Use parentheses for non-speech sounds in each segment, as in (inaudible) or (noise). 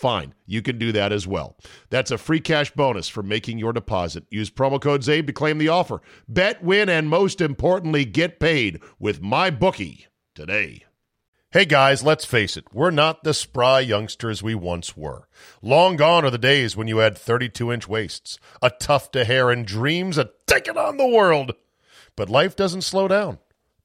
fine. You can do that as well. That's a free cash bonus for making your deposit. Use promo code CZABE to claim the offer. Bet, win, and most importantly, get paid with my bookie today. Hey guys, let's face it, we're not the spry youngsters we once were. Long gone are the days when you had 32 inch waists, a tuft of hair, and dreams of taking on the world. But life doesn't slow down,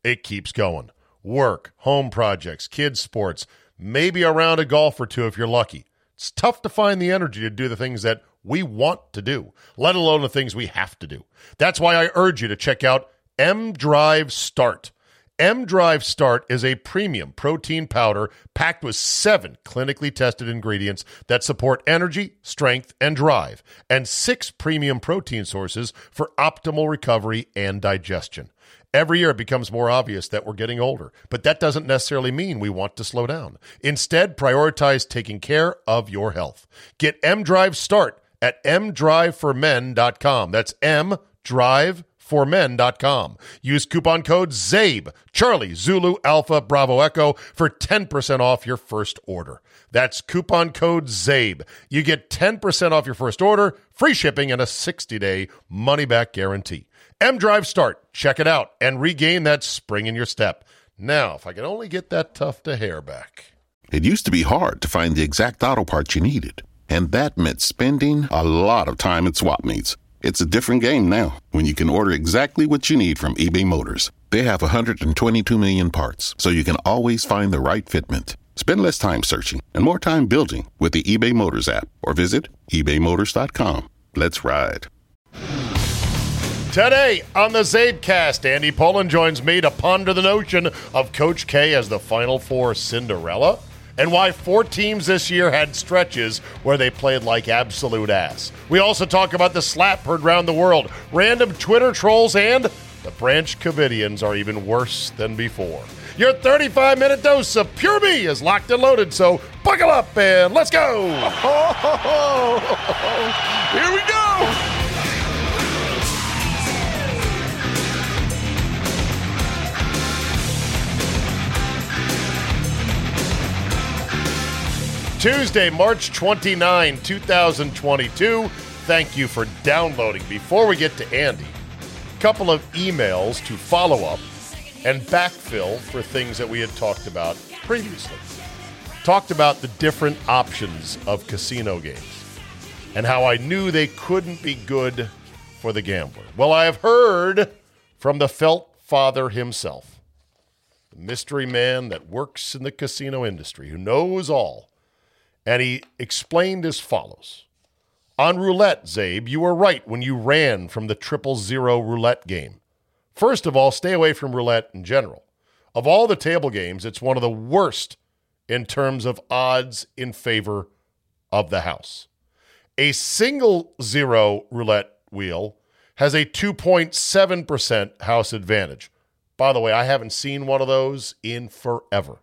it keeps going. Work, home projects, kids' sports, maybe a round of golf or two if you're lucky. It's tough to find the energy to do the things that we want to do, let alone the things we have to do. That's why I urge you to check out M Drive Start. M Drive Start is a premium protein powder packed with seven clinically tested ingredients that support energy, strength, and drive, and six premium protein sources for optimal recovery and digestion. Every year it becomes more obvious that we're getting older, but that doesn't necessarily mean we want to slow down. Instead, prioritize taking care of your health. Get M Drive Start at mdriveformen.com. That's M Drive formen.com. Use coupon code CZABE, Charlie, Zulu, Alpha, Bravo, Echo for 10% off your first order. That's coupon code CZABE. You get 10% off your first order, free shipping, and a 60 day money back guarantee. M Drive Start. Check it out and regain that spring in your step. Now, if I could only get that tuft of hair back. It used to be hard to find the exact auto parts you needed, and that meant spending a lot of time at swap meets. It's a different game now when you can order exactly what you need from eBay Motors. They have 122 million parts, so you can always find the right fitment. Spend less time searching and more time building with the eBay Motors app or visit ebaymotors.com. Let's ride. Today on the Czabecast, Andy Pollin joins me to ponder the notion of Coach K as the Final Four Cinderella and why four teams this year had stretches where they played like absolute ass. We also talk about the slap heard around the world, random Twitter trolls, and the Branch Covidians are even worse than before. Your 35 minute dose of Pure Me is locked and loaded, so buckle up and let's go! (laughs) Here we go! Tuesday, March 29, 2022. Thank you for downloading. Before we get to Andy, a couple of emails to follow up and backfill for things that we had talked about previously. Talked about the different options of casino games and how I knew they couldn't be good for the gambler. Well, I have heard from the Felt Father himself, the mystery man that works in the casino industry, who knows all and he explained as follows On roulette, Czabe, you were right when you ran from the triple zero roulette game. First of all, stay away from roulette in general. Of all the table games, it's one of the worst in terms of odds in favor of the house. A single zero roulette wheel has a 2.7% house advantage. By the way, I haven't seen one of those in forever.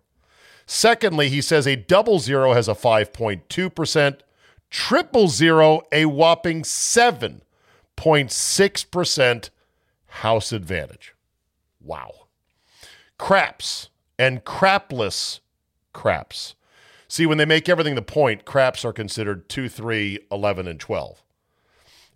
Secondly, he says a double zero has a 5.2%, triple zero a whopping 7.6% house advantage. Wow. Craps and crapless craps. See, when they make everything the point, craps are considered 2, 3, 11, and 12.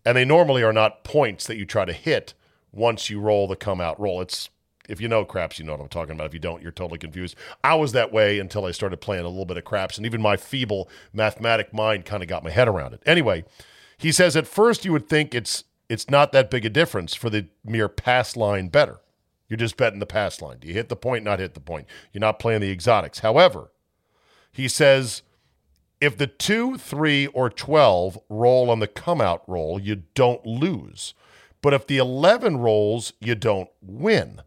And they normally are not points that you try to hit once you roll the come out roll. It's if you know craps, you know what I'm talking about. If you don't, you're totally confused. I was that way until I started playing a little bit of craps, and even my feeble mathematic mind kind of got my head around it. Anyway, he says at first you would think it's it's not that big a difference for the mere pass line bettor. You're just betting the pass line. Do you hit the point, not hit the point? You're not playing the exotics. However, he says if the 2, 3, or 12 roll on the come out roll, you don't lose. But if the 11 rolls, you don't win.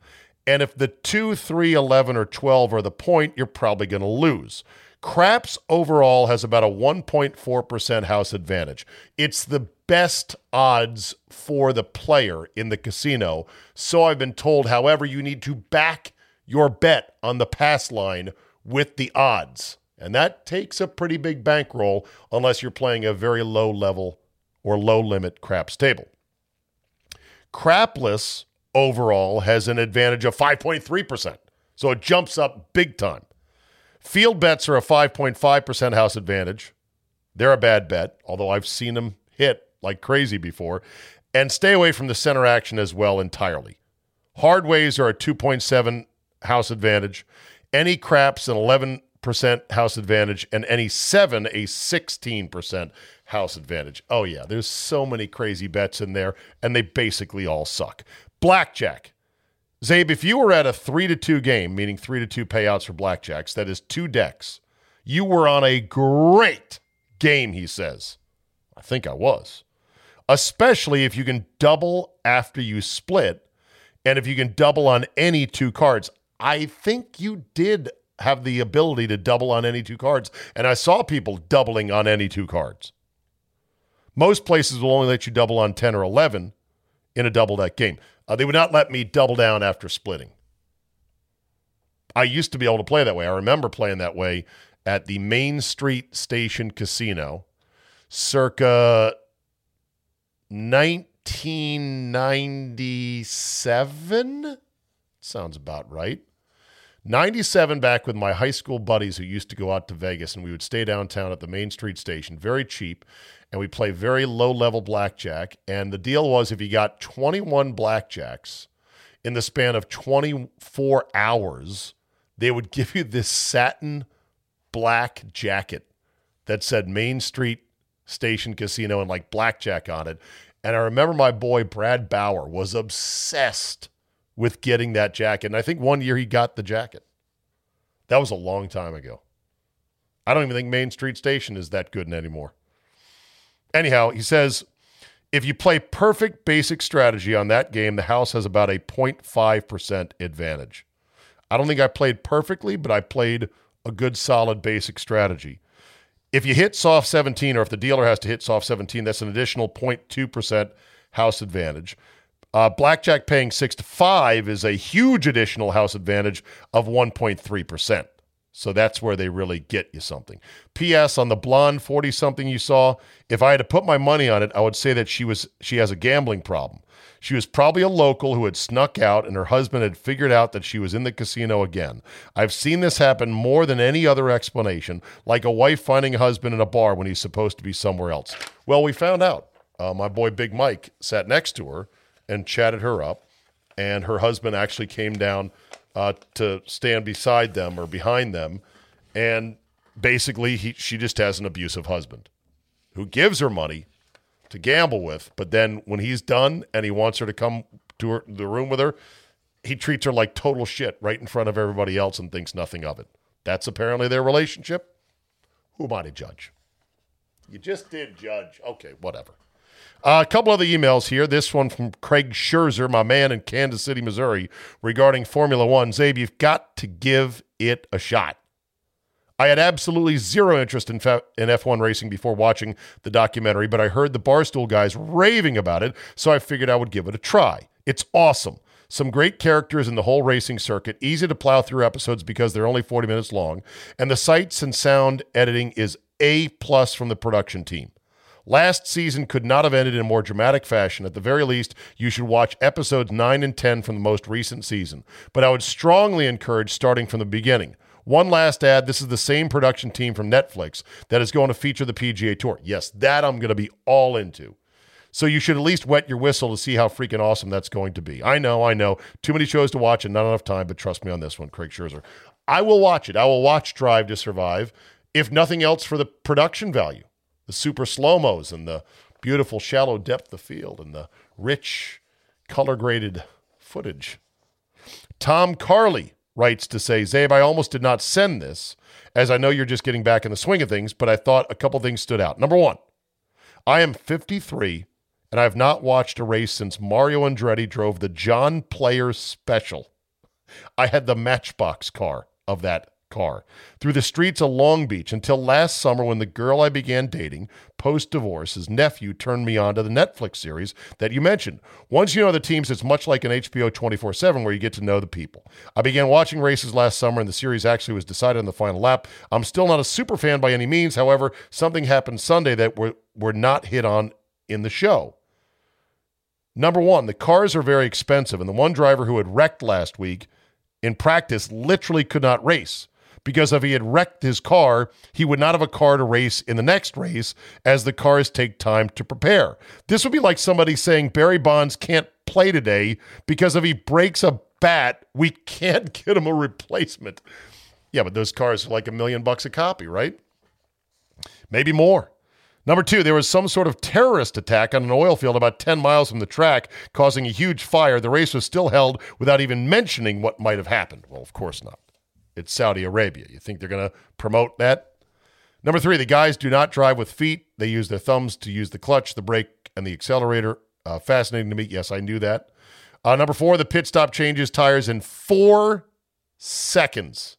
And if the 2, 3, 11, or 12 are the point, you're probably going to lose. Craps overall has about a 1.4% house advantage. It's the best odds for the player in the casino. So I've been told, however, you need to back your bet on the pass line with the odds. And that takes a pretty big bankroll unless you're playing a very low level or low limit craps table. Crapless overall has an advantage of 5.3%. So it jumps up big time. Field bets are a 5.5% house advantage. They're a bad bet, although I've seen them hit like crazy before. And stay away from the center action as well entirely. Hard ways are a 2.7 house advantage. Any craps an 11 percent house advantage and any seven a 16% house advantage. Oh yeah, there's so many crazy bets in there and they basically all suck. Blackjack. Czabe, if you were at a 3 to 2 game, meaning 3 to 2 payouts for blackjacks, that is two decks. You were on a great game, he says. I think I was. Especially if you can double after you split and if you can double on any two cards. I think you did have the ability to double on any two cards. And I saw people doubling on any two cards. Most places will only let you double on 10 or 11 in a double deck game. Uh, they would not let me double down after splitting. I used to be able to play that way. I remember playing that way at the Main Street Station Casino circa 1997. Sounds about right. 97 back with my high school buddies who used to go out to Vegas and we would stay downtown at the Main Street station, very cheap, and we play very low level blackjack. And the deal was if you got 21 blackjacks in the span of 24 hours, they would give you this satin black jacket that said Main Street Station Casino and like blackjack on it. And I remember my boy Brad Bauer was obsessed with getting that jacket. And I think one year he got the jacket. That was a long time ago. I don't even think Main Street Station is that good anymore. Anyhow, he says if you play perfect basic strategy on that game, the house has about a 0.5% advantage. I don't think I played perfectly, but I played a good solid basic strategy. If you hit soft 17, or if the dealer has to hit soft 17, that's an additional 0.2% house advantage. Uh, blackjack paying six to five is a huge additional house advantage of 1.3%. So that's where they really get you something. P.S. on the blonde 40 something you saw, if I had to put my money on it, I would say that she was she has a gambling problem. She was probably a local who had snuck out and her husband had figured out that she was in the casino again. I've seen this happen more than any other explanation, like a wife finding a husband in a bar when he's supposed to be somewhere else. Well, we found out. Uh, my boy Big Mike sat next to her and chatted her up. And her husband actually came down uh, to stand beside them or behind them. And basically, he, she just has an abusive husband who gives her money to gamble with. But then when he's done and he wants her to come to her, the room with her, he treats her like total shit right in front of everybody else and thinks nothing of it. That's apparently their relationship. Who am I to judge? You just did judge. Okay, whatever. Uh, a couple other emails here. This one from Craig Scherzer, my man in Kansas City, Missouri, regarding Formula One. Zabe, you've got to give it a shot. I had absolutely zero interest in, fa- in F1 racing before watching the documentary, but I heard the Barstool guys raving about it, so I figured I would give it a try. It's awesome. Some great characters in the whole racing circuit, easy to plow through episodes because they're only 40 minutes long, and the sights and sound editing is A plus from the production team. Last season could not have ended in a more dramatic fashion. At the very least, you should watch episodes 9 and 10 from the most recent season. But I would strongly encourage starting from the beginning. One last ad this is the same production team from Netflix that is going to feature the PGA Tour. Yes, that I'm going to be all into. So you should at least wet your whistle to see how freaking awesome that's going to be. I know, I know. Too many shows to watch and not enough time, but trust me on this one, Craig Scherzer. I will watch it. I will watch Drive to Survive, if nothing else for the production value, the super slow mos and the beautiful shallow depth of field and the rich color graded footage. Tom Carley writes to say, Czabe, I almost did not send this, as I know you're just getting back in the swing of things, but I thought a couple things stood out. Number one, I am 53 and I have not watched a race since Mario Andretti drove the John Player Special. I had the Matchbox car of that car through the streets of Long Beach until last summer when the girl I began dating post divorce, his nephew, turned me on to the Netflix series that you mentioned. Once you know the teams, it's much like an HBO 24 7 where you get to know the people. I began watching races last summer and the series actually was decided in the final lap. I'm still not a super fan by any means. However, something happened Sunday that were, were not hit on in the show. Number one, the cars are very expensive, and the one driver who had wrecked last week in practice literally could not race because if he had wrecked his car, he would not have a car to race in the next race as the cars take time to prepare. This would be like somebody saying Barry Bonds can't play today because if he breaks a bat, we can't (laughs) get him a replacement. Yeah, but those cars are like a million bucks a copy, right? Maybe more. Number two, there was some sort of terrorist attack on an oil field about 10 miles from the track, causing a huge fire. The race was still held without even mentioning what might have happened. Well, of course not. It's Saudi Arabia. You think they're going to promote that? Number three, the guys do not drive with feet. They use their thumbs to use the clutch, the brake, and the accelerator. Uh, fascinating to me. Yes, I knew that. Uh, number four, the pit stop changes tires in four seconds.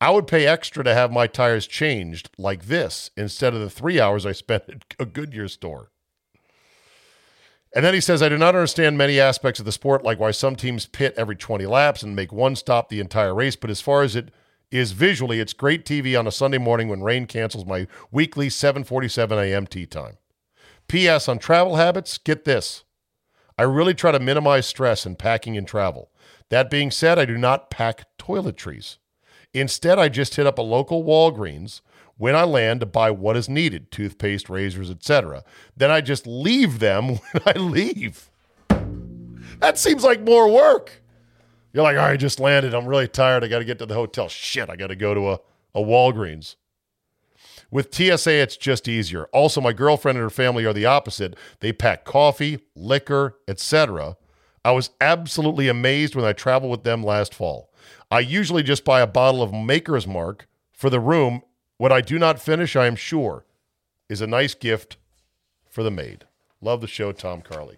I would pay extra to have my tires changed like this instead of the three hours I spent at a Goodyear store. And then he says, I do not understand many aspects of the sport, like why some teams pit every 20 laps and make one stop the entire race. But as far as it is visually, it's great TV on a Sunday morning when rain cancels my weekly 7:47 a.m. tee time. P.S. On travel habits, get this. I really try to minimize stress in packing and travel. That being said, I do not pack toiletries. Instead, I just hit up a local Walgreens when I land to buy what is needed toothpaste, razors, etc. Then I just leave them (laughs) when I leave. That seems like more work. You're like, all right, I just landed. I'm really tired. I got to get to the hotel. Shit, I got to go to a, a Walgreens. With TSA, it's just easier. Also, my girlfriend and her family are the opposite. They pack coffee, liquor, etc. I was absolutely amazed when I traveled with them last fall. I usually just buy a bottle of Maker's Mark for the room what I do not finish, I am sure, is a nice gift for the maid. Love the show, Tom Carley.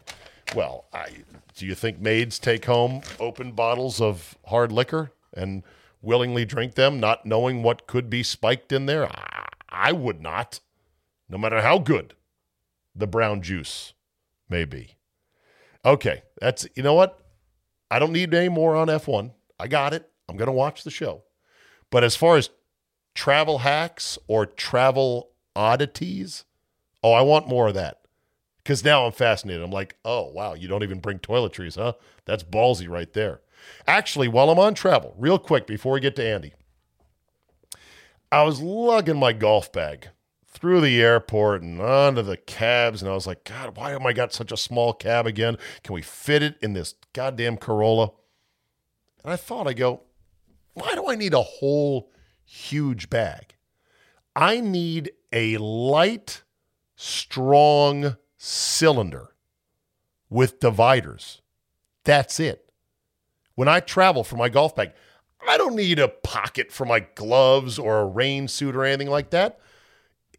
Well, I, do you think maids take home open bottles of hard liquor and willingly drink them, not knowing what could be spiked in there? I, I would not, no matter how good the brown juice may be. Okay, that's, you know what? I don't need any more on F1. I got it. I'm going to watch the show. But as far as travel hacks or travel oddities. Oh, I want more of that. Because now I'm fascinated. I'm like, oh, wow, you don't even bring toiletries, huh? That's ballsy right there. Actually, while I'm on travel, real quick before we get to Andy, I was lugging my golf bag through the airport and onto the cabs, and I was like, God, why am I got such a small cab again? Can we fit it in this goddamn Corolla? And I thought, I go, why do I need a whole huge bag. I need a light, strong cylinder with dividers. That's it. When I travel for my golf bag, I don't need a pocket for my gloves or a rain suit or anything like that.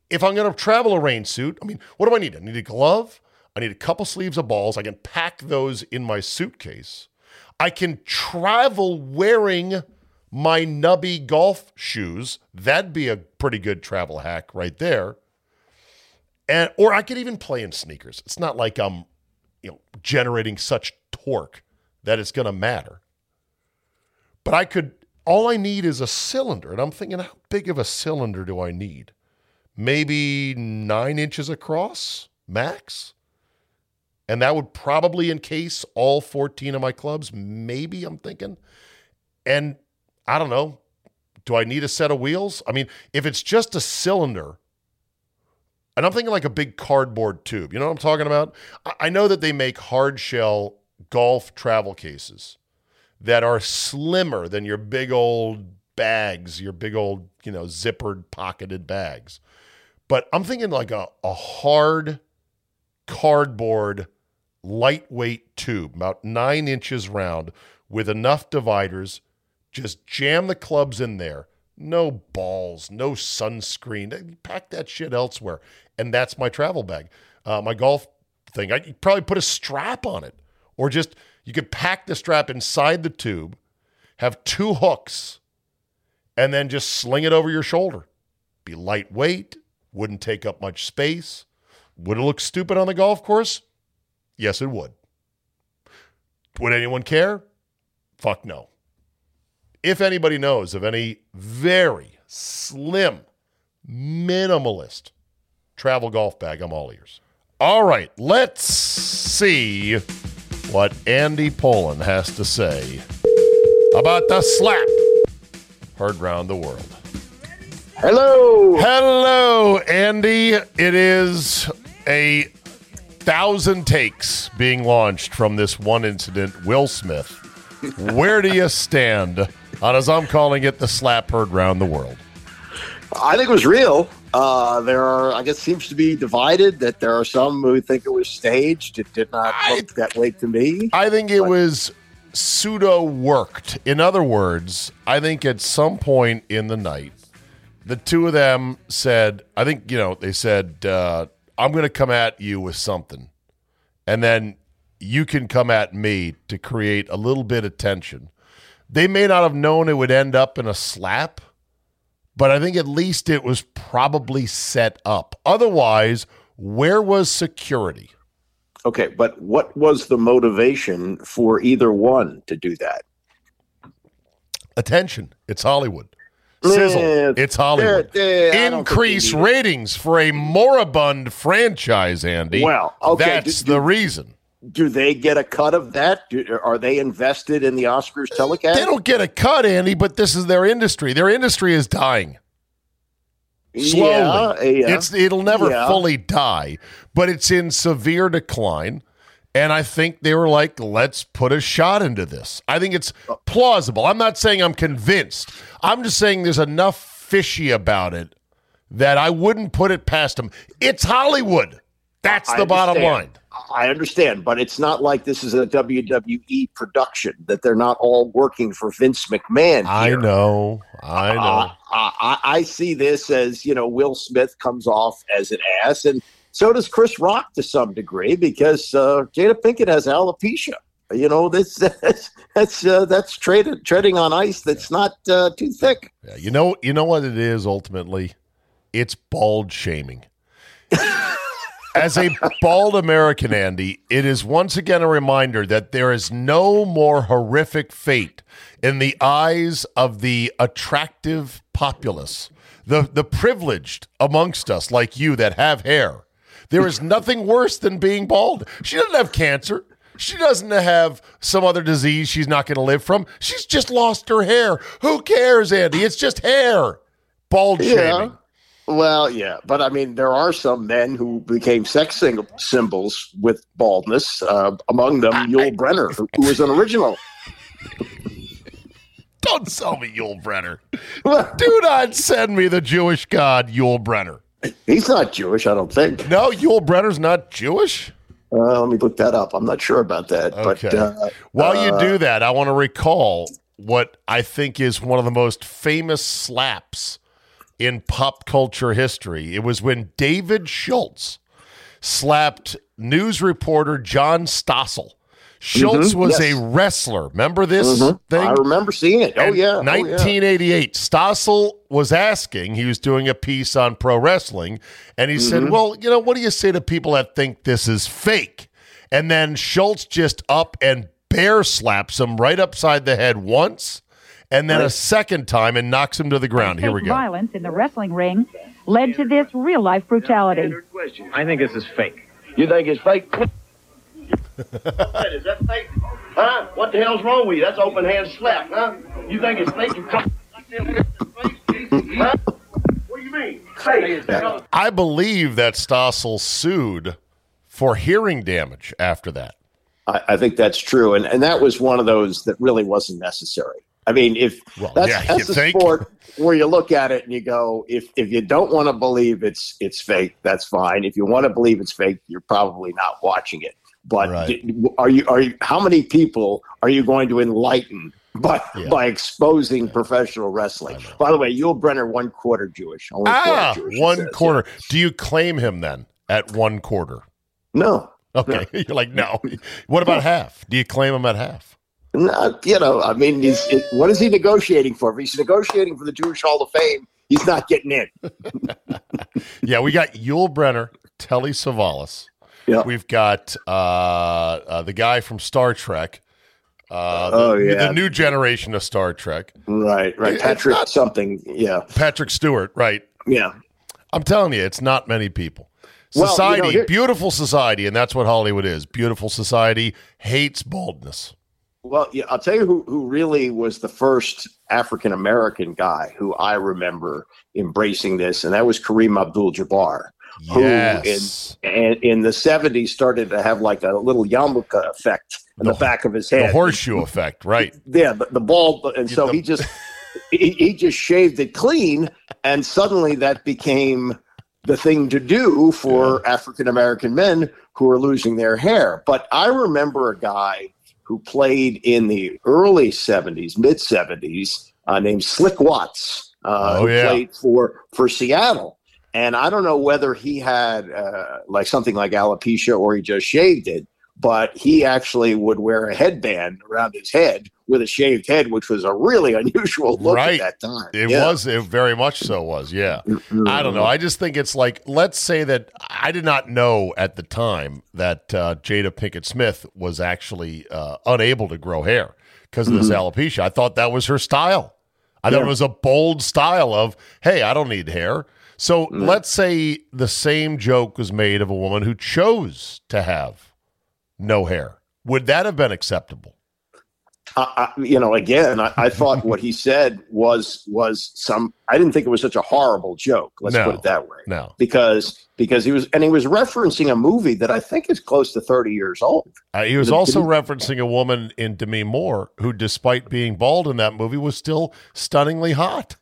If I'm going to travel a rain suit, I mean, what do I need? I need a glove. I need a couple sleeves of balls. I can pack those in my suitcase. I can travel wearing my nubby golf shoes. That'd be a pretty good travel hack right there. And or I could even play in sneakers. It's not like I'm, you know, generating such torque that it's going to matter. But I could all I need is a cylinder, and I'm thinking how big of a cylinder do I need? maybe nine inches across max. And that would probably encase all 14 of my clubs. Maybe I'm thinking. And I don't know. Do I need a set of wheels? I mean, if it's just a cylinder, and I'm thinking like a big cardboard tube, you know what I'm talking about? I know that they make hard shell golf travel cases that are slimmer than your big old bags, your big old, you know, zippered, pocketed bags. But I'm thinking like a, a hard cardboard, lightweight tube, about nine inches round, with enough dividers. Just jam the clubs in there. No balls, no sunscreen. Pack that shit elsewhere. And that's my travel bag. Uh, my golf thing. I probably put a strap on it or just you could pack the strap inside the tube, have two hooks, and then just sling it over your shoulder. Be lightweight, wouldn't take up much space. Would it look stupid on the golf course? Yes, it would. Would anyone care? Fuck no. If anybody knows of any very slim, minimalist travel golf bag, I'm all ears. All right, let's see what Andy Pollin has to say about the slap heard round the world. Hello. Hello, Andy. It is a thousand takes being launched from this one incident. Will Smith, where do you stand on, as I'm calling it, the slap heard round the world? I think it was real. Uh, there are, I guess, seems to be divided that there are some who think it was staged. It did not I- that way to me. I think it was pseudo worked. In other words, I think at some point in the night, the two of them said, I think, you know, they said, uh, I'm going to come at you with something. And then you can come at me to create a little bit of tension. They may not have known it would end up in a slap, but I think at least it was probably set up. Otherwise, where was security? Okay, but what was the motivation for either one to do that? Attention. It's Hollywood. Sizzle. Eh, it's Hollywood. eh, eh, I don't think Increase they need it. ratings for a moribund franchise, Andy. Well, okay, That's do- do- the reason. Do they get a cut of that? Do, are they invested in the Oscars telecast? They don't get a cut, Andy, but this is their industry. Their industry is dying. Slowly. Yeah, yeah. It's it'll never Yeah. fully die, but it's in severe decline. And I think they were like, let's put a shot into this. I think it's plausible. I'm not saying I'm convinced. I'm just saying there's enough fishy about it that I wouldn't put it past them. It's Hollywood. That's I the bottom line. I understand, but it's not like this is a WWE production that they're not all working for Vince McMahon. I know. I know. Uh, I, I see this as you know Will Smith comes off as an ass, and so does Chris Rock to some degree because uh, Jada Pinkett has alopecia. You know this (laughs) that's that's uh, that's treading treading on ice that's not uh, too thick. Yeah, you know, you know what it is ultimately? It's bald shaming. (laughs) As a bald American, Andy, it is once again a reminder that there is no more horrific fate in the eyes of the attractive populace, the the privileged amongst us, like you that have hair. There is nothing worse than being bald. She doesn't have cancer. She doesn't have some other disease she's not going to live from. She's just lost her hair. Who cares, Andy? It's just hair. Bald shaming. Well, yeah, but I mean, there are some men who became sex sing- symbols with baldness. Uh, among them, Yul Brynner, who, who was an original. (laughs) Don't sell me Yul Brynner. Do not send me the Jewish god Yul Brynner. He's not Jewish, I don't think. No, Yul Brynner's not Jewish. Uh, let me look that up. I'm not sure about that. Okay. But uh, While you uh, do that, I want to recall what I think is one of the most famous slaps in pop culture history. It was when David Schultz slapped news reporter John Stossel. Schultz Mhm, was yes. a wrestler. Remember this mhm. thing? I remember seeing it. Oh yeah, oh, yeah. 1988. Stossel was asking, he was doing a piece on pro wrestling, and he said, Mm-hmm. Well, you know, what do you say to people that think this is fake? And then Schultz just up and bear slaps him right upside the head once, and then a second time and knocks him to the ground. Here we go. violence in the wrestling ring. led to this real life brutality. I think this is fake. You think it's fake? (laughs) is that fake? Huh? What the hell's wrong with you? That's open hand slap, huh? You think it's fake? You come huh? What do you mean? Fake. I believe that Stossel sued for hearing damage after that. I, I think that's true, and and that was one of those that really wasn't necessary. I mean, if Well, that's, yeah, that's a think? sport where you look at it and you go, if if you don't want to believe it's it's fake, that's fine. If you want to believe it's fake, you're probably not watching it. But Right. are you are you, how many people are you going to enlighten by Yeah. by exposing professional wrestling? By the way, Yul Brynner one quarter Jewish. Only Ah, quarter Jewish, one says. quarter. Do you claim him then at one quarter? No, Okay, (laughs) you're like no. What about half? Do you claim him at half? Not, you know, I mean, he's, it, what is he negotiating for? If he's negotiating for the Jewish Hall of Fame, he's not getting in. (laughs) Yeah, we got Yul Brynner, Telly Savalas. Yeah. We've got uh, uh, the guy from Star Trek. Uh, the, Oh, yeah. the new generation of Star Trek. Right, right. Patrick not- something. Yeah, Patrick Stewart, right? yeah. I'm telling you, it's not many people. Well, you know, Society, here- beautiful society, and that's what Hollywood is. Beautiful society hates baldness. Well, yeah, I'll tell you who, who really was the first African American guy who I remember embracing this, and that was Kareem Abdul Jabbar. Who Yes. And in the 70s started to have like a little yarmulke effect in the, The- back of his head. The horseshoe effect, right? Yeah, the, the ball, and so the- he just he, he just shaved it clean, and suddenly that became the thing to do for African American men who are losing their hair. But I remember a guy who played in the early '70s, mid '70s, uh, named Slick Watts, uh, Oh, who yeah. played for for Seattle. And I don't know whether he had uh, like something like alopecia or he just shaved it, but he actually would wear a headband around his head with a shaved head, which was a really (laughs) unusual look Right. at that time. It Yeah. was. It very much so was. Yeah. I don't know. I just think it's like, let's say that I did not know at the time that uh, Jada Pinkett Smith was actually uh, unable to grow hair because of this alopecia. I thought that was her style. I thought Mm-hmm. It was a bold style of, hey, I don't need hair. So Mm. let's say the same joke was made of a woman who chose to have no hair. Would that have been acceptable? I, I, you know, again, I, I thought what he said was was some. I didn't think it was such a horrible joke. Let's No. put it that way. No. because because he was and he was referencing a movie that I think is close to thirty years old. Uh, he was The- also referencing a woman in Demi Moore who, despite being bald in that movie, was still stunningly hot.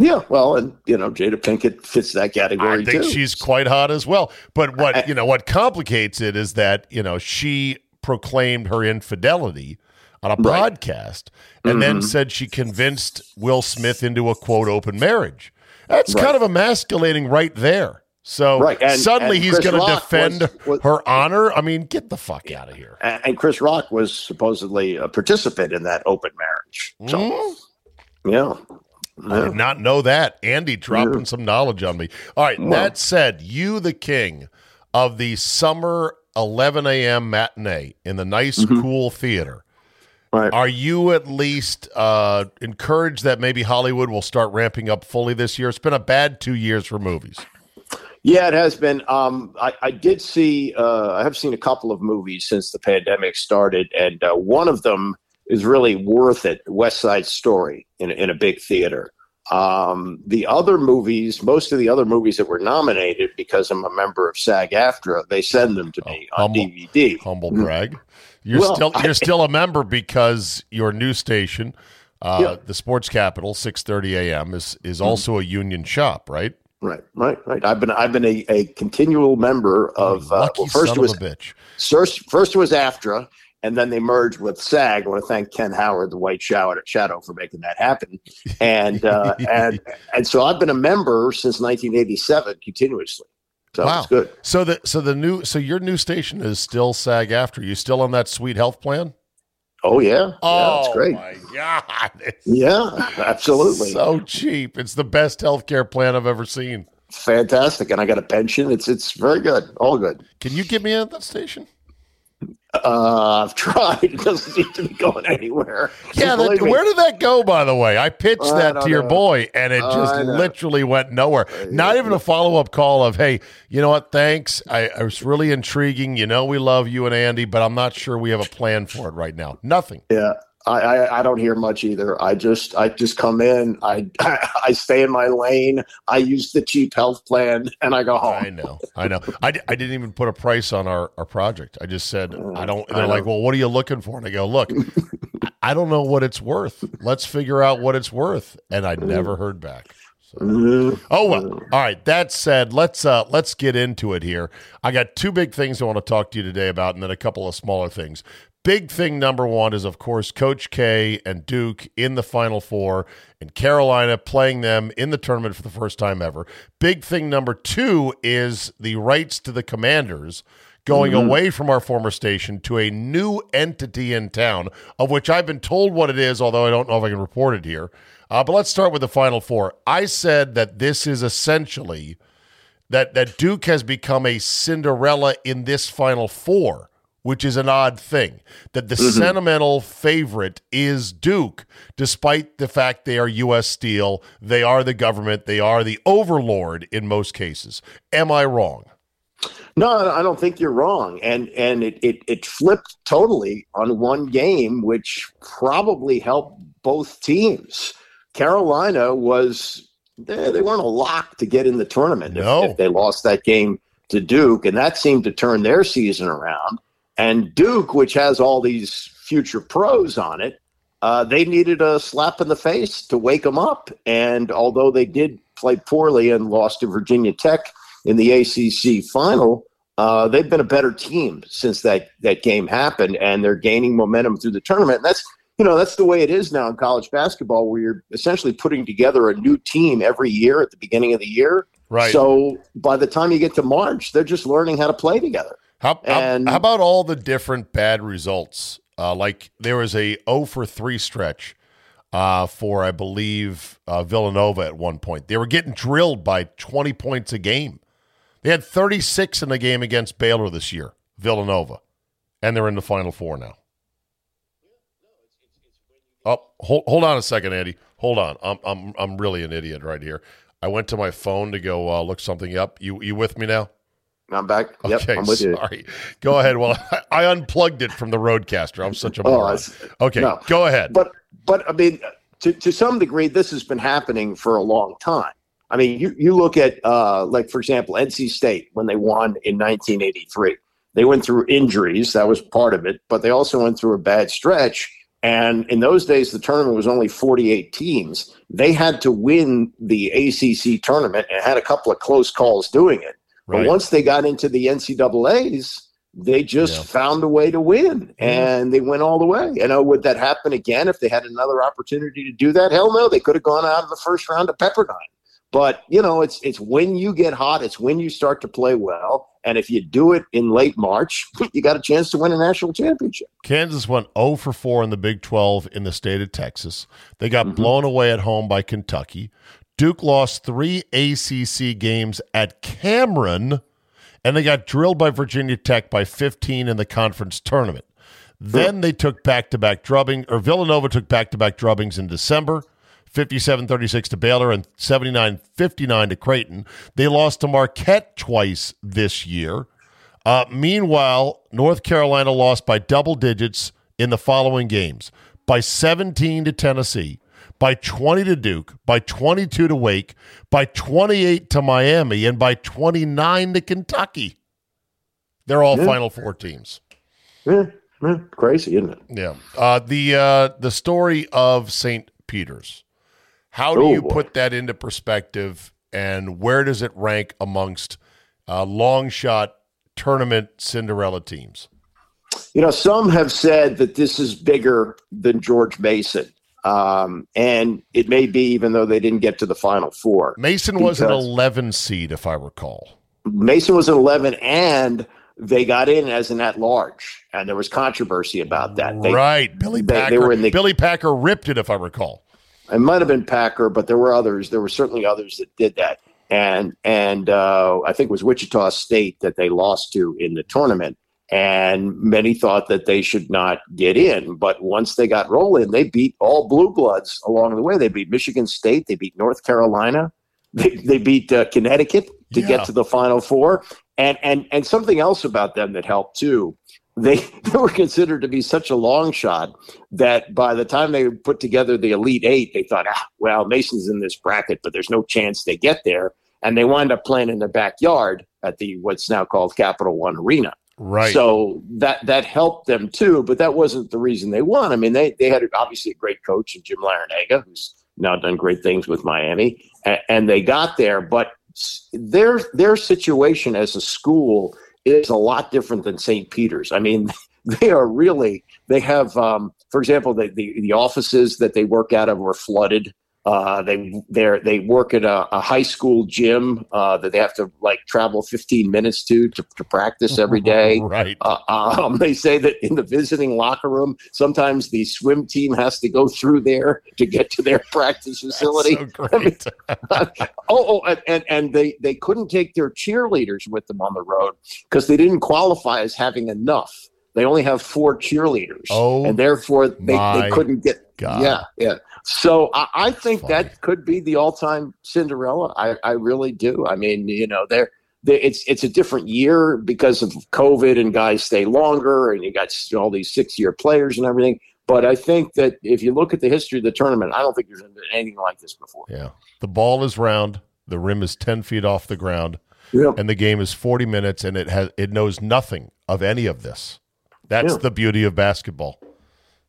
Yeah, well, and you know, Jada Pinkett fits that category I think too. she's quite hot as well. But what you know, what complicates it is that you know she proclaimed her infidelity on a Right. Mm-hmm. and then said she convinced Will Smith into a quote open marriage. That's Right. kind of emasculating right there. So Right, and- suddenly and he's going to defend was- was- her honor. I mean, get the fuck out of here. and, Chris Rock was supposedly a participant in that open marriage. So, Mm? yeah. I did not know that. Andy dropping some knowledge on me. All right. that said, you, the king of the summer 11 a.m. matinee in the nice, cool theater, Right. are you at least uh, encouraged that maybe Hollywood will start ramping up fully this year? It's been a bad two years for movies. Yeah, it has been. Um, I, I did see. Uh, I have seen a couple of movies since the pandemic started, and uh, one of them is really worth it. West Side Story in in a big theater. Um, the other movies, most of the other movies that were nominated, because I'm a member of SAG-AFTRA, they send them to me on humble. DVD. Humble brag. You're Well, still you're still a member because your new station, uh, Yeah. the Sports Capital, 6:30 a.m. is is Mm-hmm. also a union shop, right? Right, right, right. I've been I've been a, a continual member of. Uh, well, first son it was of a bitch. First, first was AFTRA, and then they merged with SAG. I want to thank Ken Howard, the White Shadow, Shadow for making that happen. And uh, (laughs) and and so I've been a member since 1987, continuously. So Wow. it's good. So the so the new so your new station is still SAG-AFTRA you still on that sweet health plan? Oh yeah, Oh yeah, it's great. my god. It's Yeah, absolutely, so cheap. It's the best healthcare plan I've ever seen. fantastic. And I got a pension. It's it's very good, all good. Can you get me at that station? Uh, I've tried. (laughs) It doesn't seem to be going (laughs) anywhere. Yeah, that, where did that go, by the way? I pitched I that to your know. boy, and it just literally went nowhere. Not even a follow up call of, hey, you know what? Thanks. I, I was really intriguing. You know, we love you and Andy, but I'm not sure we have a plan for it right now. Nothing. Yeah, I, I I don't hear much either. I just I just come in. I (laughs) I stay in my lane. I use the cheap health plan, and I go home. I know. I know. I, I didn't even put a price on our, our project. I just said, I don't. They're like, well, what are you looking for? And I go, look, (laughs) I don't know what it's worth. Let's figure out what it's worth. And I never heard back. So. Mhm. Oh well. All right. That said, let's uh let's get into it here. I got two big things I want to talk to you today about, and then a couple of smaller things. Big thing number one is, of course, Coach K and Duke in the Final Four, and Carolina playing them in the tournament for the first time ever. Big thing number two is the rights to the Commanders going away from our former station to a new entity in town, of which I've been told what it is, although I don't know if I can report it here. Uh, but let's start with the Final Four. I said that this is essentially that that Duke has become a Cinderella in this Final Four, which is an odd thing. That the mm-hmm. sentimental favorite is Duke, despite the fact they are U.S. Steel, they are the government, they are the overlord in most cases. Am I wrong? No, I don't think you're wrong. And and it, it it flipped totally on one game, which probably helped both teams. Carolina was they, they weren't a lock to get in the tournament if- if, they lost that game to Duke, and that seemed to turn their season around. And Duke, which has all these future pros on it, uh, they needed a slap in the face to wake them up. And although they did play poorly and lost to Virginia Tech in the ACC final, uh, they've been a better team since that that game happened, and they're gaining momentum through the tournament. And that's you know that's the way it is now in college basketball, where you're essentially putting together a new team every year at the beginning of the year. Right. So by the time you get to March, they're just learning how to play together. How, how, And- how about all the different bad results? Uh, like there was a 0 for 3 stretch uh, for, I believe, uh, Villanova at one point. They were getting drilled by 20 points a game. They had 36 in the game against Baylor this year, Villanova, and they're in the Final Four now. Oh, hold, hold on a second, Andy. Hold on. I'm, I'm, I'm really an idiot right here. I went to my phone to go uh, look something up. You, you with me now? I'm back. Yep, Okay, I'm with you. sorry. Go ahead. Well, (laughs) I unplugged it from the RodeCaster. I'm such a Oh, moron. it's- okay, no. go ahead. But but I mean, to to some degree, this has been happening for a long time. I mean, you you look at uh, like for example, NC State when they won in 1983, they went through injuries. That was part of it, but they also went through a bad stretch. And in those days, the tournament was only 48 teams. They had to win the ACC tournament and had a couple of close calls doing it. Right. But once they got into the NCAA's, they just Yeah. found a way to win and they went all the way. You know, would that happen again if they had another opportunity to do that? Hell no, they could have gone out in the first round of Pepperdine. But you know, it's it's when you get hot, it's when you start to play well, and if you do it in late March, (laughs) you got a chance to win a national championship. Kansas went 0 for 4 in the Big 12 in the state of Texas. They got Mm-hmm. blown away at home by Kentucky. Duke lost three ACC games at Cameron, and they got drilled by Virginia Tech by 15 in the conference tournament. Then they took back to back drubbing, or Villanova took back to back drubbings in December. 57 36 to Baylor and 79 59 to Creighton. They lost to Marquette twice this year. Uh, meanwhile, North Carolina lost by double digits in the following games by 17 to Tennessee, by 20 to Duke, by 22 to Wake, by 28 to Miami, and by 29 to Kentucky. They're all Final Four teams. Yeah, yeah, crazy, isn't it? Yeah. Uh, the uh, the story of St. Peter's. How do Oh, you boy. put that into perspective, and where does it rank amongst uh, long shot tournament Cinderella teams? You know, some have said that this is bigger than George Mason. Um, and it may be, even though they didn't get to the final four. Mason was an 11 seed, if I recall. Mason was an 11, and they got in as an at large. And there was controversy about that. They, right. Billy they- they Packer. were in the- Billy Packer ripped it, if I recall. It might have been Packer, but there were others. There were certainly others that did that. And and uh, I think it was Wichita State that they lost to in the tournament. And many thought that they should not get in. But once they got rolling, they beat all blue bloods along the way. They beat Michigan State, they beat North Carolina, (laughs) they, they beat uh, Connecticut to Yeah. get to the Final Four. And and and something else about them that helped too. They, (laughs) they were considered to be such a long shot that by the time they put together the Elite Eight, they thought, ah, well, Mason's in this bracket, but there's no chance they get there. And they wind up playing in their backyard at the what's now called Capital One Arena. Right. So that that helped them too, but that wasn't the reason they won. I mean, they they had obviously a great coach in Jim Larrañaga, who's now done great things with Miami, and, and they got there. But their their situation as a school is a lot different than St. Peter's. I mean, (laughs) they are really they have, um, for example, the, the the offices that they work out of were flooded. Uh, they they they work at a, a high school gym uh, that they have to like travel 15 minutes to to, to practice every (laughs) day. right. Uh, um, they say that in the visiting locker room, sometimes the swim team has to go through there to get to their (laughs) practice facility. so great. (laughs) oh, oh, and, and they they couldn't take their cheerleaders with them on the road because they didn't qualify as having enough. They only have four cheerleaders, Oh, and therefore they, they couldn't get. God. Yeah, yeah. So I, I think Funny. that could be the all-time Cinderella. I, I really do. I mean, you know, they're, it's it's a different year because of COVID and guys stay longer, and you got all these six-year players and everything. But I think that if you look at the history of the tournament, I don't think there's been anything like this before. yeah. The ball is round. The rim is 10 feet off the ground. And the game is 40 minutes and it has it knows nothing of any of this that's Yeah. the beauty of basketball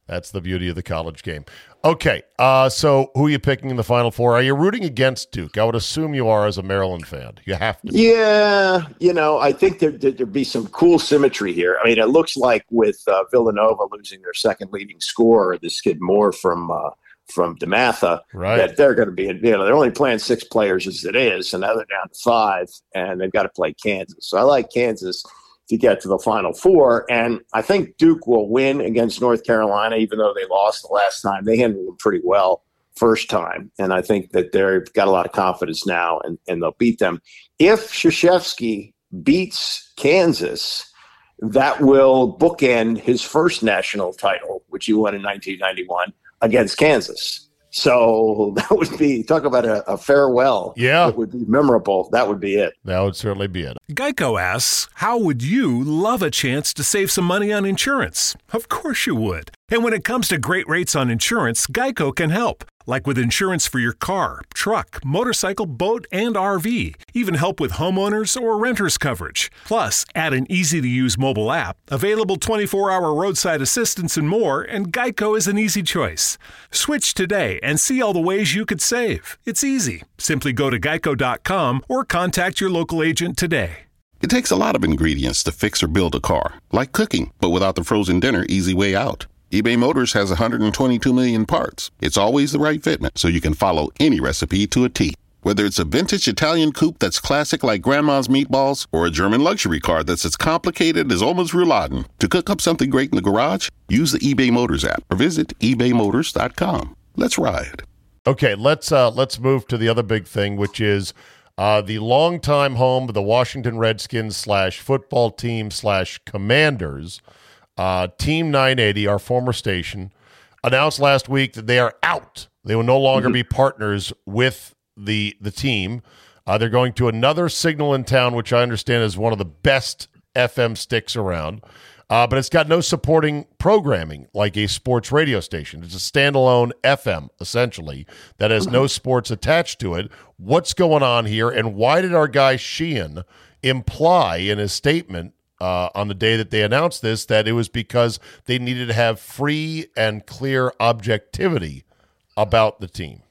that's the beauty of the college game okay uh so who are you picking in the final four are you rooting against duke i would assume you are as a maryland fan you have to Yeah, you know, I think there, there, there'd be some cool symmetry here. I mean, it looks like with uh, Villanova losing their second leading scorer, this kid Moore from uh, from DeMatha, Right. that they're going to be, you know, they're only playing six players as it is, and now they're down to five, and they've got to play Kansas. So I like Kansas to get to the Final Four, and I think Duke will win against North Carolina, even though they lost the last time. They handled them pretty well first time, and I think that they've got a lot of confidence now, and, and they'll beat them. If Krzyzewski beats Kansas, that will bookend his first national title, which he won in 1991 against Kansas. So (laughs) that would be talk about a, a farewell. Yeah. it would be memorable. That would be it. that would certainly be it Geico asks, How would you love a chance to save some money on insurance? Of course you would. And when it comes to great rates on insurance, Geico can help. Like with insurance for your car, truck, motorcycle, boat, and RV. Even help with homeowners or renters coverage. Plus, add an easy to use mobile app, available 24 hour roadside assistance, and more, and Geico is an easy choice. Switch today and see all the ways you could save. It's easy. Simply go to geico.com or contact your local agent today. It takes a lot of ingredients to fix or build a car, like cooking, but without the frozen dinner easy way out. eBay Motors has 122 million parts. It's always the right fitment, so you can follow any recipe to a T. Whether it's a vintage Italian coupe that's classic like grandma's meatballs, or a German luxury car that's as complicated as Oma's rouladen, to cook up something great in the garage, use the eBay Motors app or visit ebaymotors.com. Let's ride. Okay, let's uh, let's move to the other big thing, which is uh, the longtime home of the Washington Redskins slash football team slash Commanders. Uh, team 980, our former station, announced last week that they are out. They will no longer be partners with the the team. Uh, they're going to another signal in town, which I understand is one of the best FM sticks around. Uh, but it's got no supporting programming like a sports radio station. It's a standalone FM, essentially, that has no sports attached to it. What's going on here, and why did our guy Sheehan imply in his statement uh, on the day that they announced this that it was because they needed to have free and clear objectivity about the team?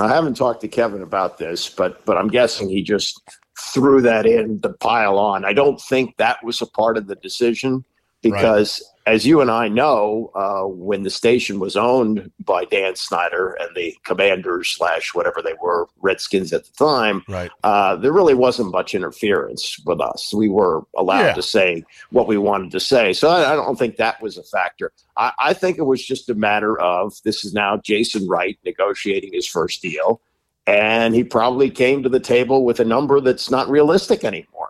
I haven't talked to Kevin about this, but but I'm guessing he just threw that in to pile on. I don't think that was a part of the decision because, as you and I know, uh, when the station was owned by Dan Snyder and the Commanders slash whatever they were Redskins at the time, Right. uh, there really wasn't much interference with us. We were allowed Yeah. to say what we wanted to say. So I, I don't think that was a factor. I, I think it was just a matter of this is now Jason Wright negotiating his first deal. And he probably came to the table with a number that's not realistic anymore.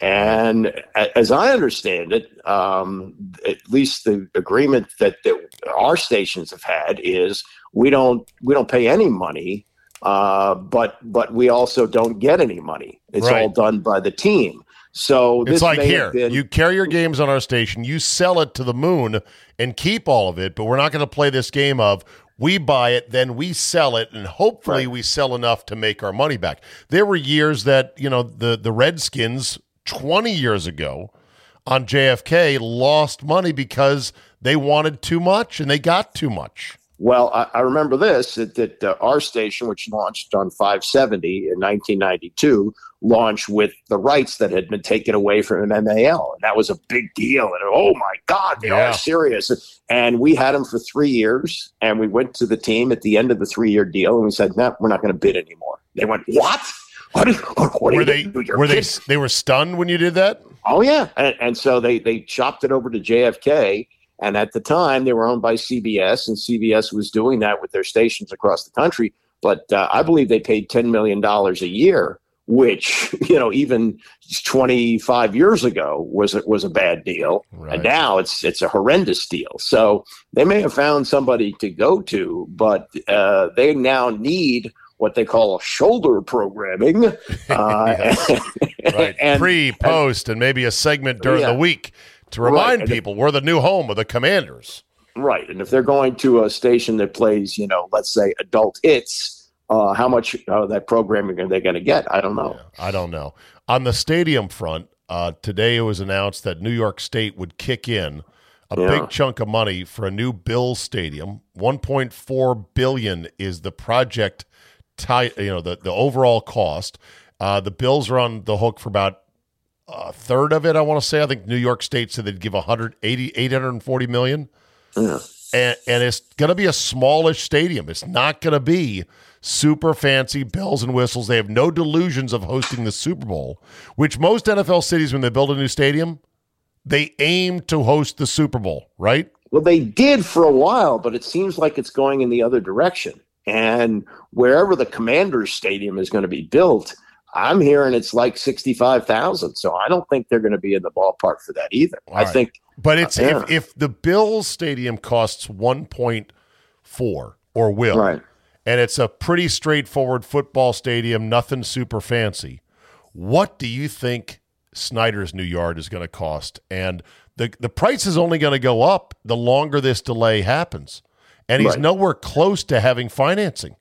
And as I understand it, um, at least the agreement that, that our stations have had is we don't we don't pay any money, uh, but but we also don't get any money. It's Right. all done by the team. So this It's like here, been, you carry your games on our station, you sell it to the moon and keep all of it, but we're not going to play this game of we buy it, then we sell it, and hopefully Right. we sell enough to make our money back. There were years that, you know, the, the Redskins 20 years ago on JFK lost money because they wanted too much and they got too much. Well, I, I remember this that, that uh, our station, which launched on 570 in 1992, launched with the rights that had been taken away from MAL. And that was a big deal. And oh my God, they Yeah. are serious. And we had them for three years. And we went to the team at the end of the three year deal and we said, no, we're not going to bid anymore. They went, what? What, is- what are Were they were they they were stunned when you did that? Oh yeah, and, and so they they chopped it over to JFK, and at the time they were owned by CBS, and CBS was doing that with their stations across the country. But uh, I believe they paid ten million dollars a year, which (laughs) you know even twenty five years ago was a, was a bad deal, Right. and now it's it's a horrendous deal. So they may have found somebody to go to, but uh, they now need what they call shoulder programming. (laughs) Uh, (laughs) Right. (laughs) and- Pre, post, and maybe a segment during Yeah. the week to Right. remind And if- people we're the new home of the commanders. Right. And if they're going to a station that plays, you know, let's say adult hits, uh, how much of that programming are they going to get? I don't know. I don't know. On the stadium front, uh, today it was announced that New York State would kick in a Yeah. big chunk of money for a new Bill stadium. 1.4 billion is the project, ti- you know, the, the overall cost. Uh, the Bills are on the hook for about a third of it, I want to say. I think New York State said they'd give 180, 840 million. And, and it's going to be a smallish stadium. It's not going to be super fancy bells and whistles. They have no delusions of hosting the Super Bowl, which most NFL cities, when they build a new stadium, they aim to host the Super Bowl, right? Well, they did for a while, but it seems like it's going in the other direction. And wherever the Commanders Stadium is going to be built, I'm hearing it's like 65,000. So I don't think they're going to be in the ballpark for that either. All I right. think But it's Uh, yeah. if, if the Bills stadium costs 1.4 or will, Right. and it's a pretty straightforward football stadium, nothing super fancy. What do you think Snyder's new yard is going to cost? And the the price is only going to go up the longer this delay happens. And he's Right. nowhere close to having financing.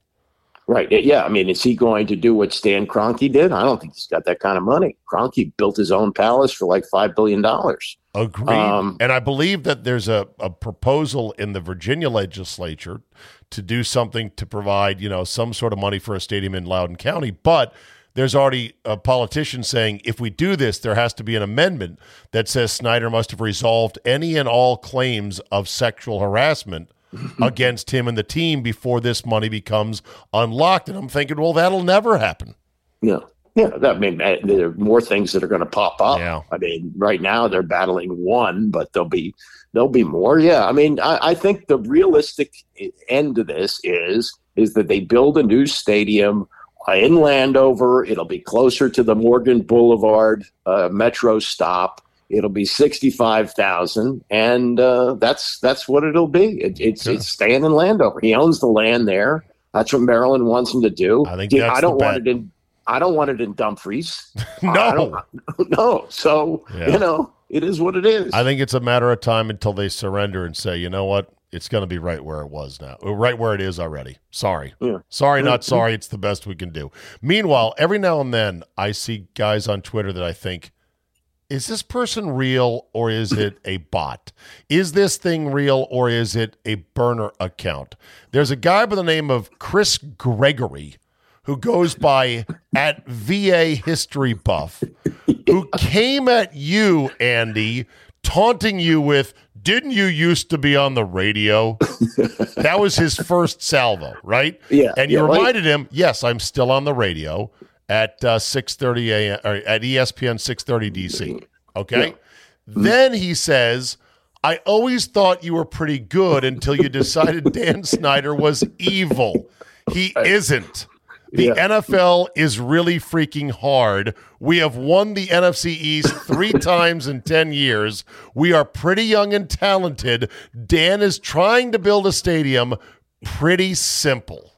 Right. Yeah. I mean, is he going to do what Stan Kroenke did? I don't think he's got that kind of money. Kroenke built his own palace for like $5 billion. Agreed. Um, and I believe that there's a, a proposal in the Virginia legislature to do something to provide, you know, some sort of money for a stadium in Loudoun County. But there's already a politician saying if we do this, there has to be an amendment that says Snyder must have resolved any and all claims of sexual harassment against him and the team before this money becomes unlocked. And I'm thinking, well, that'll never happen. Yeah. Yeah. That, I mean, uh, there are more things that are going to pop up. Yeah. I mean, right now they're battling one, but there'll be, there'll be more. Yeah. I mean, I, I think the realistic end of this is, is that they build a new stadium uh, in Landover. It'll be closer to the Morgan Boulevard uh, metro stop. It'll be sixty-five thousand, and uh, that's that's what it'll be. It, it's it's staying in Landover. He owns the land there. That's what Maryland wants him to do. I think Yeah, that's I don't want bet. it in. I don't want it in Dumfries. (laughs) No. (laughs) no. So Yeah. you know, it is what it is. I think it's a matter of time until they surrender and say, you know what, it's going to be right where it was now, right where it is already. Sorry, Yeah. sorry, not sorry. It's the best we can do. Meanwhile, every now and then I see guys on Twitter that I think, is this person real or is it a bot? Is this thing real or is it a burner account? There's a guy by the name of Chris Gregory who goes by at VA History Buff, who came at you, Andy, taunting you with, didn't you used to be on the radio? that was his first salvo, right? Yeah, And you yeah, reminded him, yes, I'm still on the radio at uh, 6.30 a.m. or at ESPN 6.30 DC. Okay? Then he says, I always thought you were pretty good until you decided (laughs) Dan Snyder was evil. He isn't. The Yeah. NFL is really freaking hard. We have won the NFC East three (laughs) times in 10 years. We are pretty young and talented. Dan is trying to build a stadium. Pretty simple.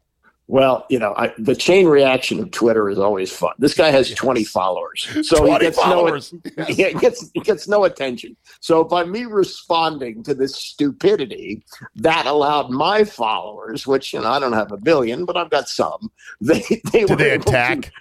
Well, you know, I, the chain reaction of Twitter is always fun. This guy has 20 followers. (laughs) So 20 (laughs) he gets followers. no he gets he gets no attention. So by me responding to this stupidity, that allowed my followers, which you know, I don't have a billion, but I've got some, (laughs) they they Did were they able to- attack?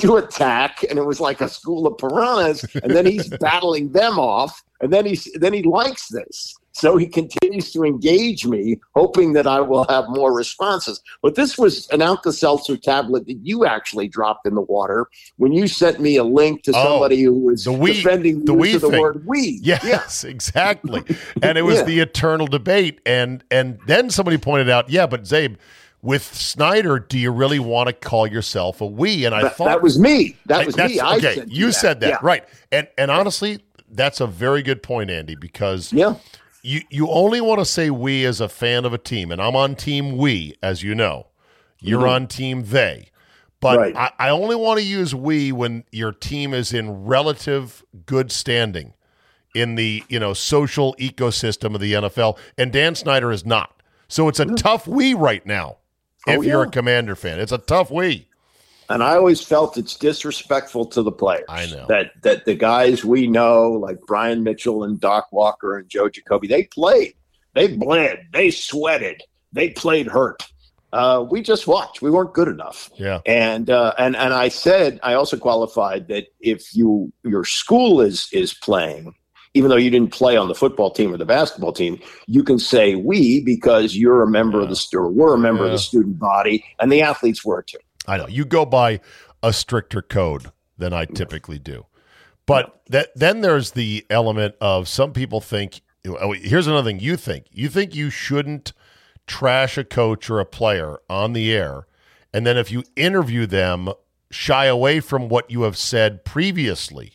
to attack, and it was like a school of piranhas. And then he's battling them off, and then he's then he likes this, so he continues to engage me, hoping that I will have more responses. But this was an Alka-Seltzer tablet that you actually dropped in the water when you sent me a link to Oh, somebody who was the we- defending the the, we use of the word "we." Yes, (laughs) exactly. And it was Yeah. the eternal debate. And and then somebody pointed out, yeah, but Czabe, with Snyder, do you really want to call yourself a we? And I That, thought that was me. That I- was that's- me. I okay, you said that Yeah. right. And and honestly, that's a very good point, Andy, because Yeah. You you only want to say we as a fan of a team, and I'm on team we, as you know. You're on team they. But Mm-hmm. Right. I, I only want to use we when your team is in relative good standing in the you know social ecosystem of the NFL, and Dan Snyder is not. So it's a tough we right now. If Oh, you're a. Commander fan, it's a tough we. And I always felt it's disrespectful to the players. I know. that that the guys we know, like Brian Mitchell and Doc Walker and Joe Jacoby, they played, they bled, they sweated, they played hurt. Uh, we just watched. We weren't good enough. Yeah. And uh, and and I said I also qualified that if you your school is is playing, even though you didn't play on the football team or the basketball team, you can say we because you're a member of the or we're a member of the student body, and the athletes were too. I know you go by a stricter code than I typically do, but that then there's the element of some people think. Oh, here's another thing you think. You think you shouldn't trash a coach or a player on the air, and then if you interview them, shy away from what you have said previously.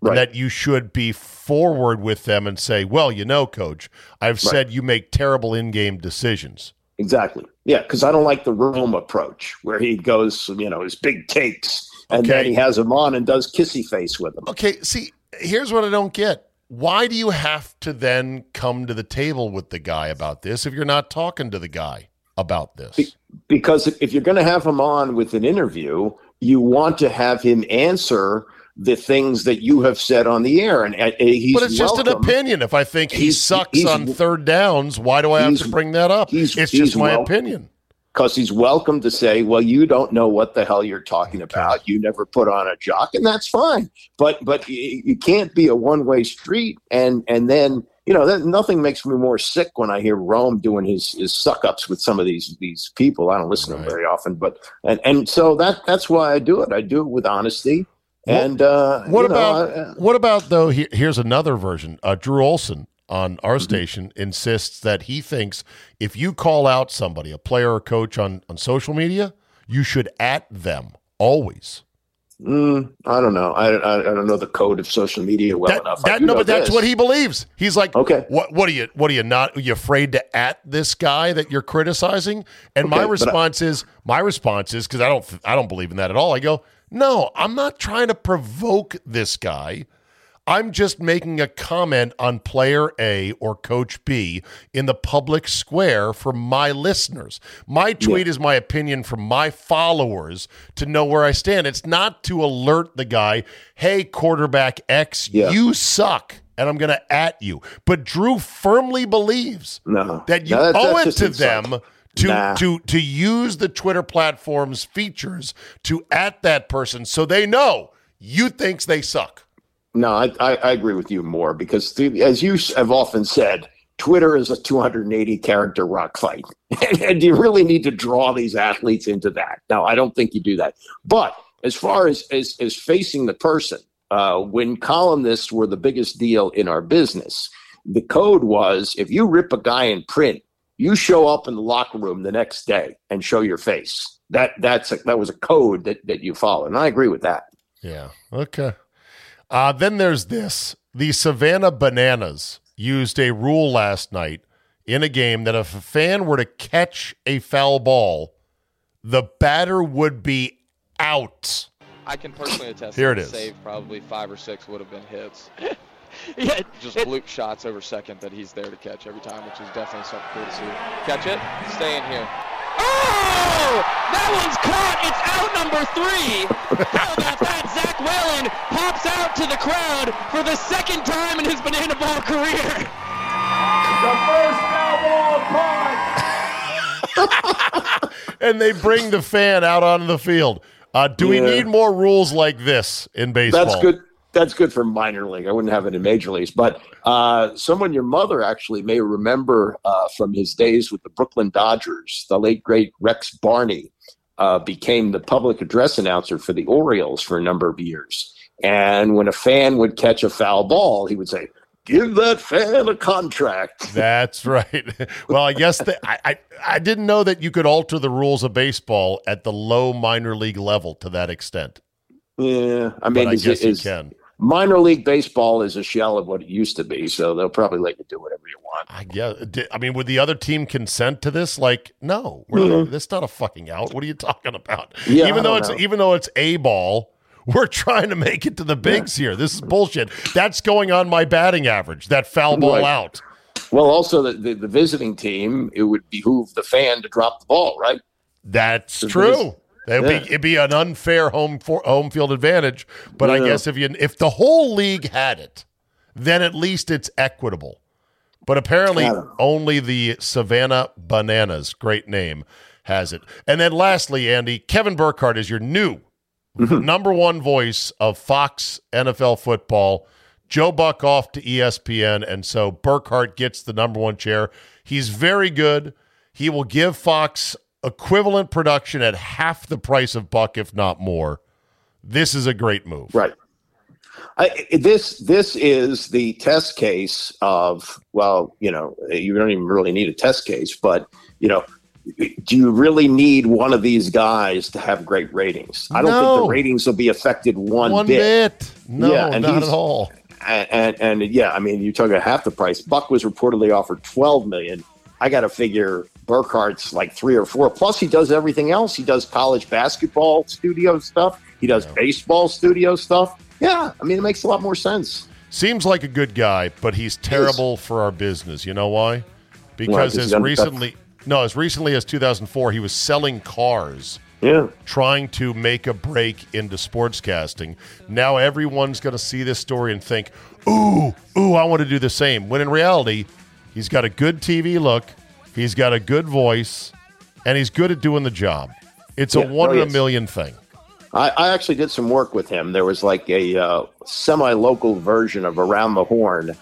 Right. And that you should be forward with them and say, "Well, you know, coach, I've said you make terrible in-game decisions." Exactly. Yeah, because I don't like the Rome approach where he goes, you know, his big takes, and then he has him on and does kissy face with him. Okay, see, here's what I don't get. Why do you have to then come to the table with the guy about this if you're not talking to the guy about this? Because if you're going to have him on with an interview, you want to have him answer the things that you have said on the air, and uh, he's But it's just an opinion. If I think he He's- sucks he's- on third downs, why do I have to bring that up? It's just my opinion. because he's welcome to say, "Well, you don't know what the hell you're talking about. You never put on a jock, and that's fine." But but you can't be a one way street, and and then you know that nothing makes me more sick when I hear Rome doing his his suck ups with some of these these people. I don't listen to them very often, but and and so that that's why I do it. I do it with honesty. And uh, What you know, about I- uh, what about though? Here, here's another version. Uh, Drew Olson on Mm-hmm. our station insists that he thinks if you call out somebody, a player or coach on on social media, you should at them always. mm, I don't know. I, I I don't know the code of social media well that, enough. That- no, but that's this. what he believes. He's like, Okay. What? What are you? What are you not? Are you afraid to at this guy that you're criticizing? And my Okay, I- response is, my response is because I don't, I don't believe in that at all. I go, no, I'm not trying to provoke this guy. I'm just making a comment on player A or coach B in the public square for my listeners. My tweet is my opinion for my followers to know where I stand. It's not to alert the guy, hey, quarterback X, Yeah. you suck, and I'm going to at you. But Drew firmly believes No. that you No, that- owe it to them to Nah. to to use the Twitter platform's features to at that person so they know you thinks they suck. No, I, I, I agree with you more because, the, as you have often said, Twitter is a 280 character rock fight. and, (laughs) and you really need to draw these athletes into that. Now, I don't think you do that. But as far as, as, as facing the person, uh, when columnists were the biggest deal in our business, the code was if you rip a guy in print, you show up in the locker room the next day and show your face. That that's a, that was a code that, that you followed. And I agree with that. Yeah. Okay. Uh, then there's this. The Savannah Bananas used a rule last night in a game that if a fan were to catch a foul ball the batter would be out. I can personally attest. Here it is. Save probably five or six would have been hits. (laughs) (laughs) Yeah, Just it- fluke shots over second that he's there to catch every time, which is definitely something cool to see. Catch it, stay in here. Oh! That one's caught. It's out number three. How about that? Zach Whalen pops out to the crowd for the second time in his banana ball career. (laughs) The first ball caught. (laughs) And they bring the fan out onto the field. Uh, do we need more rules like this in baseball? That's good. That's good for minor league. I wouldn't have it in major leagues, but uh, someone your mother actually may remember uh, from his days with the Brooklyn Dodgers. The late great Rex Barney uh, became the public address announcer for the Orioles for a number of years. And when a fan would catch a foul ball, he would say, "Give that fan a contract." (laughs) That's right. (laughs) Well, I guess that I, I I didn't know that you could alter the rules of baseball at the low minor league level to that extent. Yeah, I But mean, I is, guess is, you can. Minor league baseball is a shell of what it used to be, so they'll probably let you do whatever you want. I guess. I mean, would the other team consent to this? Like, no, we're hmm. not, that's not a fucking out. What are you talking about? Yeah, even though it's know. even though it's a ball, we're (laughs) trying to make it to the bigs here. This is bullshit. That's going on my batting average. That foul ball Right. out. Well, also the, the, the visiting team, it would behoove the fan to drop the ball, right? That's true. It'd yeah. be it'd be an unfair home for home field advantage. But I guess if you if the whole league had it, then at least it's equitable. But apparently I don't know. only the Savannah Bananas, great name, has it. And then lastly, Andy, Kevin Burkhardt is your new Mm-hmm. number one voice of Fox NFL football. Joe Buck off to ESPN, and so Burkhardt gets the number one chair. He's very good. He will give Fox equivalent production at half the price of Buck, if not more. This is a great move. Right. I, this this is the test case of well, you know, you don't even really need a test case, but you know, do you really need one of these guys to have great ratings? I don't think the ratings will be affected one, One bit. bit. No, Yeah, and not at all. And, and and yeah, I mean, you talk about half the price. Buck was reportedly offered 12 million. I got to figure Burkhardt's like three or four. Plus, he does everything else. He does college basketball studio stuff. He does baseball studio stuff. Yeah, I mean, it makes a lot more sense. Seems like a good guy, but he's terrible for our business. You know why? Because as recently no, as recently as 2004, he was selling cars, Yeah, trying to make a break into sportscasting. Now everyone's going to see this story and think, "Ooh, ooh, I want to do the same." When in reality, he's got a good TV look, he's got a good voice, and he's good at doing the job. It's a Yeah, one no, in a million thing. I, I actually did some work with him. There was like a uh, semi-local version of Around the Horn,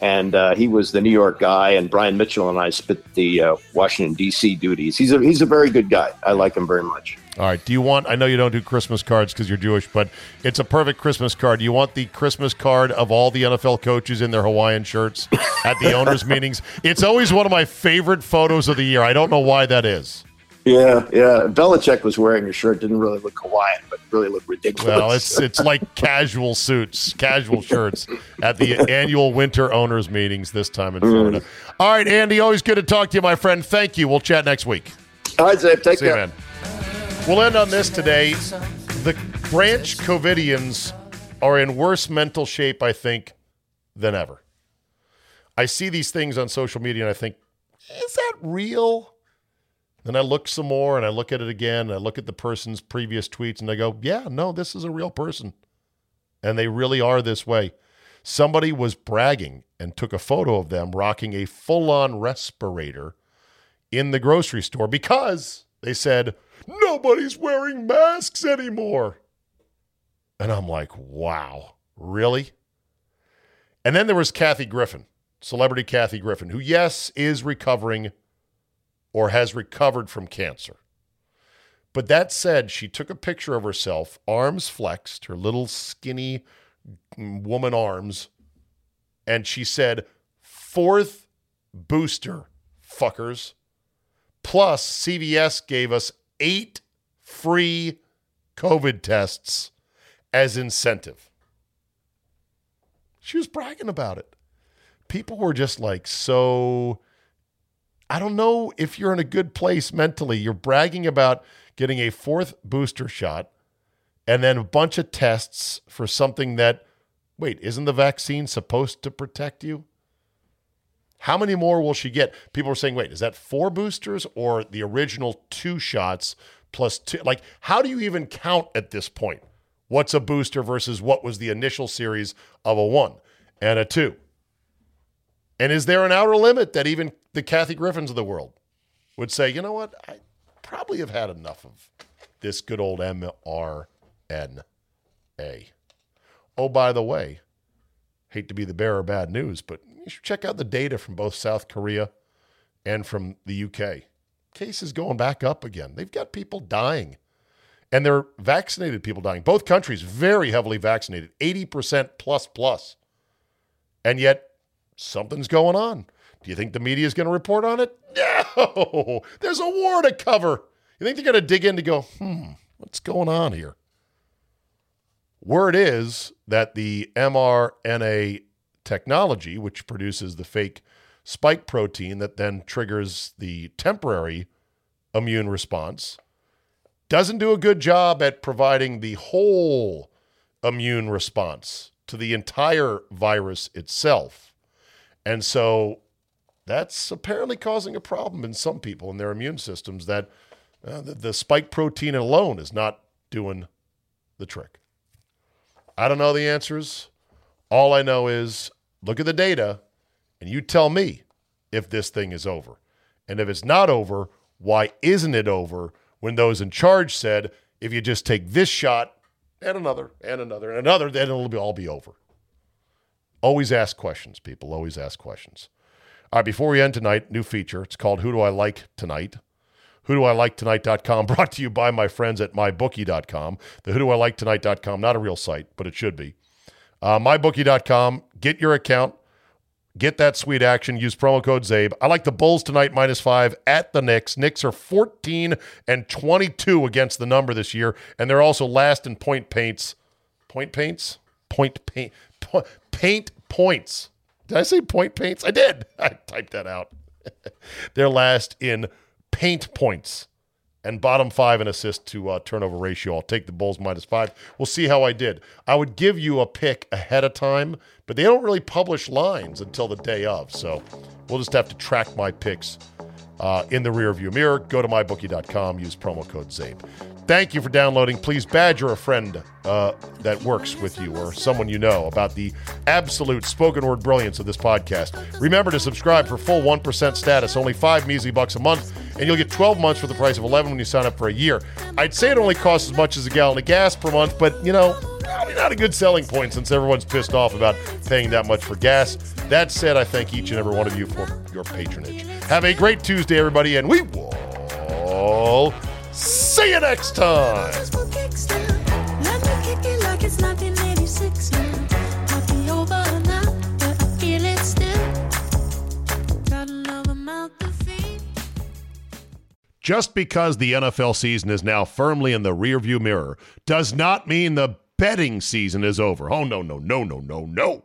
and uh, he was the New York guy, and Brian Mitchell and I split the uh, Washington D.C. duties. He's a he's a very good guy. I like him very much. All right. Do you want? I know you don't do Christmas cards because you're Jewish, but it's a perfect Christmas card. Do you want the Christmas card of all the NFL coaches in their Hawaiian shirts at the (laughs) owners' meetings? It's always one of my favorite photos of the year. I don't know why that is. Yeah, yeah. Belichick was wearing a shirt. Didn't really look Hawaiian, but really looked ridiculous. Well, it's it's like casual suits, casual shirts at the annual winter owners meetings this time in Florida. Mm. All right, Andy. Always good to talk to you, my friend. Thank you. We'll chat next week. All right, Czabe. Take See you, care. man. We'll end on this today. The Branch Covidians are in worse mental shape, I think, than ever. I see these things on social media and I think, is that real? Then I look some more and I look at it again. I look at the person's previous tweets and I go, yeah, no, this is a real person. And they really are this way. Somebody was bragging and took a photo of them rocking a full on respirator in the grocery store because they said, nobody's wearing masks anymore. And I'm like, wow, really? And then there was Kathy Griffin, celebrity Kathy Griffin, who, yes, is recovering or has recovered from cancer. But that said, she took a picture of herself, arms flexed, her little skinny woman arms, and she said, fourth booster, fuckers. Plus, CVS gave us eight free COVID tests as incentive. She was bragging about it. People were just like, so I don't know if you're in a good place mentally. You're bragging about getting a fourth booster shot, and then a bunch of tests for something that, wait, isn't the vaccine supposed to protect you? How many more will she get? People are saying, wait, is that four boosters or the original two shots plus two? Like, how do you even count at this point? What's a booster versus what was the initial series of a one and a two? And is there an outer limit that even the Kathy Griffins of the world would say, you know what, I probably have had enough of this good old mRNA? Oh, by the way, hate to be the bearer of bad news, but you should check out the data from both South Korea and from the UK. Cases going back up again. They've got people dying. And they're vaccinated people dying. Both countries very heavily vaccinated, 80% plus plus. And yet something's going on. Do you think the media is going to report on it? (laughs) No. There's a war to cover. You think they're going to dig in to go, hmm, what's going on here? Word is that the mRNA technology, which produces the fake spike protein that then triggers the temporary immune response, doesn't do a good job at providing the whole immune response to the entire virus itself. And so that's apparently causing a problem in some people in their immune systems that uh, the, the spike protein alone is not doing the trick. I don't know the answers. All I know is look at the data and you tell me if this thing is over. And if it's not over, why isn't it over when those in charge said, if you just take this shot and another and another and another, then it'll be, all be over? Always ask questions, people. Always ask questions. All right, before we end tonight, new feature. It's called Who Do I Like Tonight? Who Do I Like Tonight.com, (laughs) brought to you by my friends at MyBookie.com. The Who Do I Like Tonight.com, not a real site, but it should be. Uh, MyBookie.com, get your account, get that sweet action, use promo code CZABE. I like the Bulls tonight, minus five at the Knicks. Knicks are 14 and 22 against the number this year, and they're also last in point paints. Point paints? Point paint. (laughs) Paint points. Did I say point paints? I did. (laughs) I typed that out. (laughs) they're last in paint points and bottom five in assist to uh, turnover ratio. I'll take the Bulls minus five. We'll see how I did. I would give you a pick ahead of time, but they don't really publish lines until the day of. So we'll just have to track my picks uh, in the rearview mirror. Go to mybookie.com, use promo code CZABE. Thank you for downloading. Please badger a friend uh, that works with you or someone you know about the absolute spoken word brilliance of this podcast. Remember to subscribe for full 1% status, only five measly bucks a month, and you'll get 12 months for the price of 11 when you sign up for a year. I'd say it only costs as much as a gallon of gas per month, but you know, probably not a good selling point since everyone's pissed off about paying that much for gas. That said, I thank each and every one of you for your patronage. Have a great Tuesday, everybody, and we will see you next time. Just because the NFL season is now firmly in the rearview mirror does not mean the betting season is over. Oh, no, no, no, no, no, no.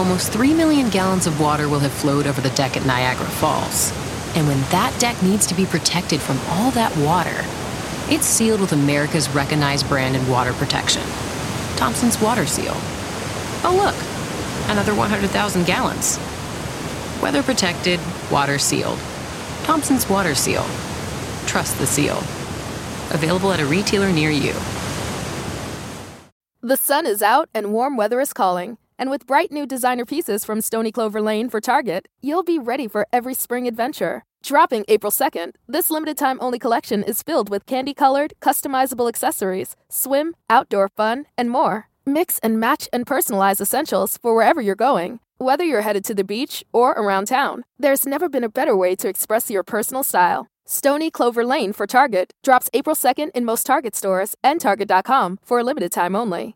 almost 3 million gallons of water will have flowed over the deck at Niagara Falls. And when that deck needs to be protected from all that water, it's sealed with America's recognized brand in water protection Thompson's Water Seal. Oh, look, another 100,000 gallons. Weather protected, water sealed. Thompson's Water Seal. Trust the seal. Available at a retailer near you. The sun is out and warm weather is calling. And with bright new designer pieces from Stony Clover Lane for Target, you'll be ready for every spring adventure. Dropping April 2nd, this limited time only collection is filled with candy colored, customizable accessories, swim, outdoor fun, and more. Mix and match and personalize essentials for wherever you're going. Whether you're headed to the beach or around town, there's never been a better way to express your personal style. Stony Clover Lane for Target drops April 2nd in most Target stores and Target.com for a limited time only.